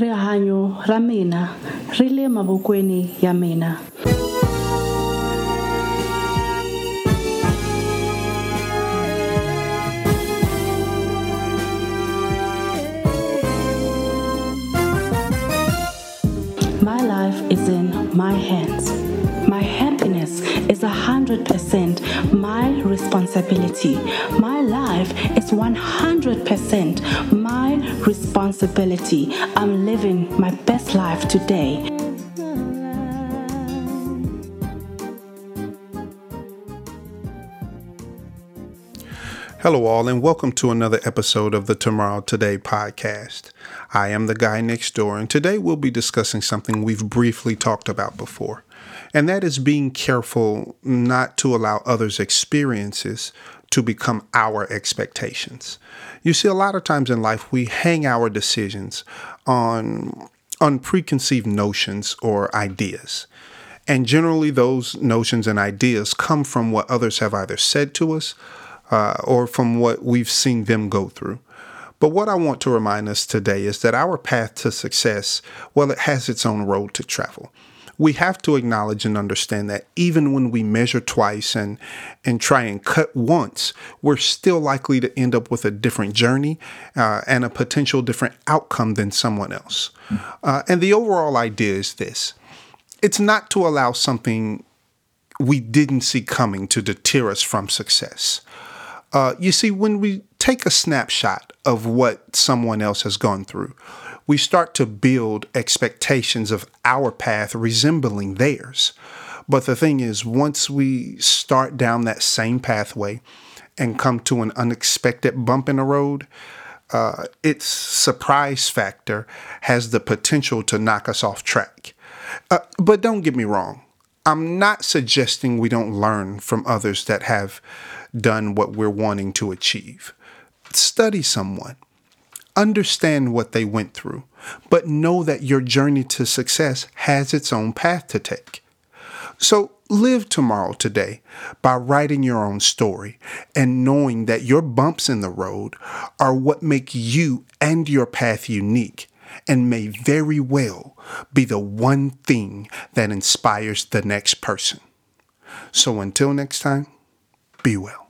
rihanyo ra mina ri le mavokweni ya mina My life is in my hands. My happiness is 100% my responsibility. My life is 100% my responsibility. I'm living my best life today. Hello, all, and welcome to another episode of the Tomorrow Today podcast. I am the guy next door, and today we'll be discussing something we've briefly talked about before, and that is being careful not to allow others' experiences to become our expectations. You see, a lot of times in life, we hang our decisions on, on preconceived notions or ideas. And generally, those notions and ideas come from what others have either said to us uh, or from what we've seen them go through. But what I want to remind us today is that our path to success, well, it has its own road to travel. We have to acknowledge and understand that even when we measure twice and and try and cut once, we're still likely to end up with a different journey uh, and a potential different outcome than someone else. Uh, and the overall idea is this: it's not to allow something we didn't see coming to deter us from success. Uh, you see, when we take a snapshot of what someone else has gone through, we start to build expectations of our path resembling theirs. But the thing is, once we start down that same pathway and come to an unexpected bump in the road, uh, its surprise factor has the potential to knock us off track. Uh, but don't get me wrong, I'm not suggesting we don't learn from others that have done what we're wanting to achieve. Study someone, understand what they went through, but know that your journey to success has its own path to take. So live tomorrow today by writing your own story and knowing that your bumps in the road are what make you and your path unique and may very well be the one thing that inspires the next person. So until next time, be well.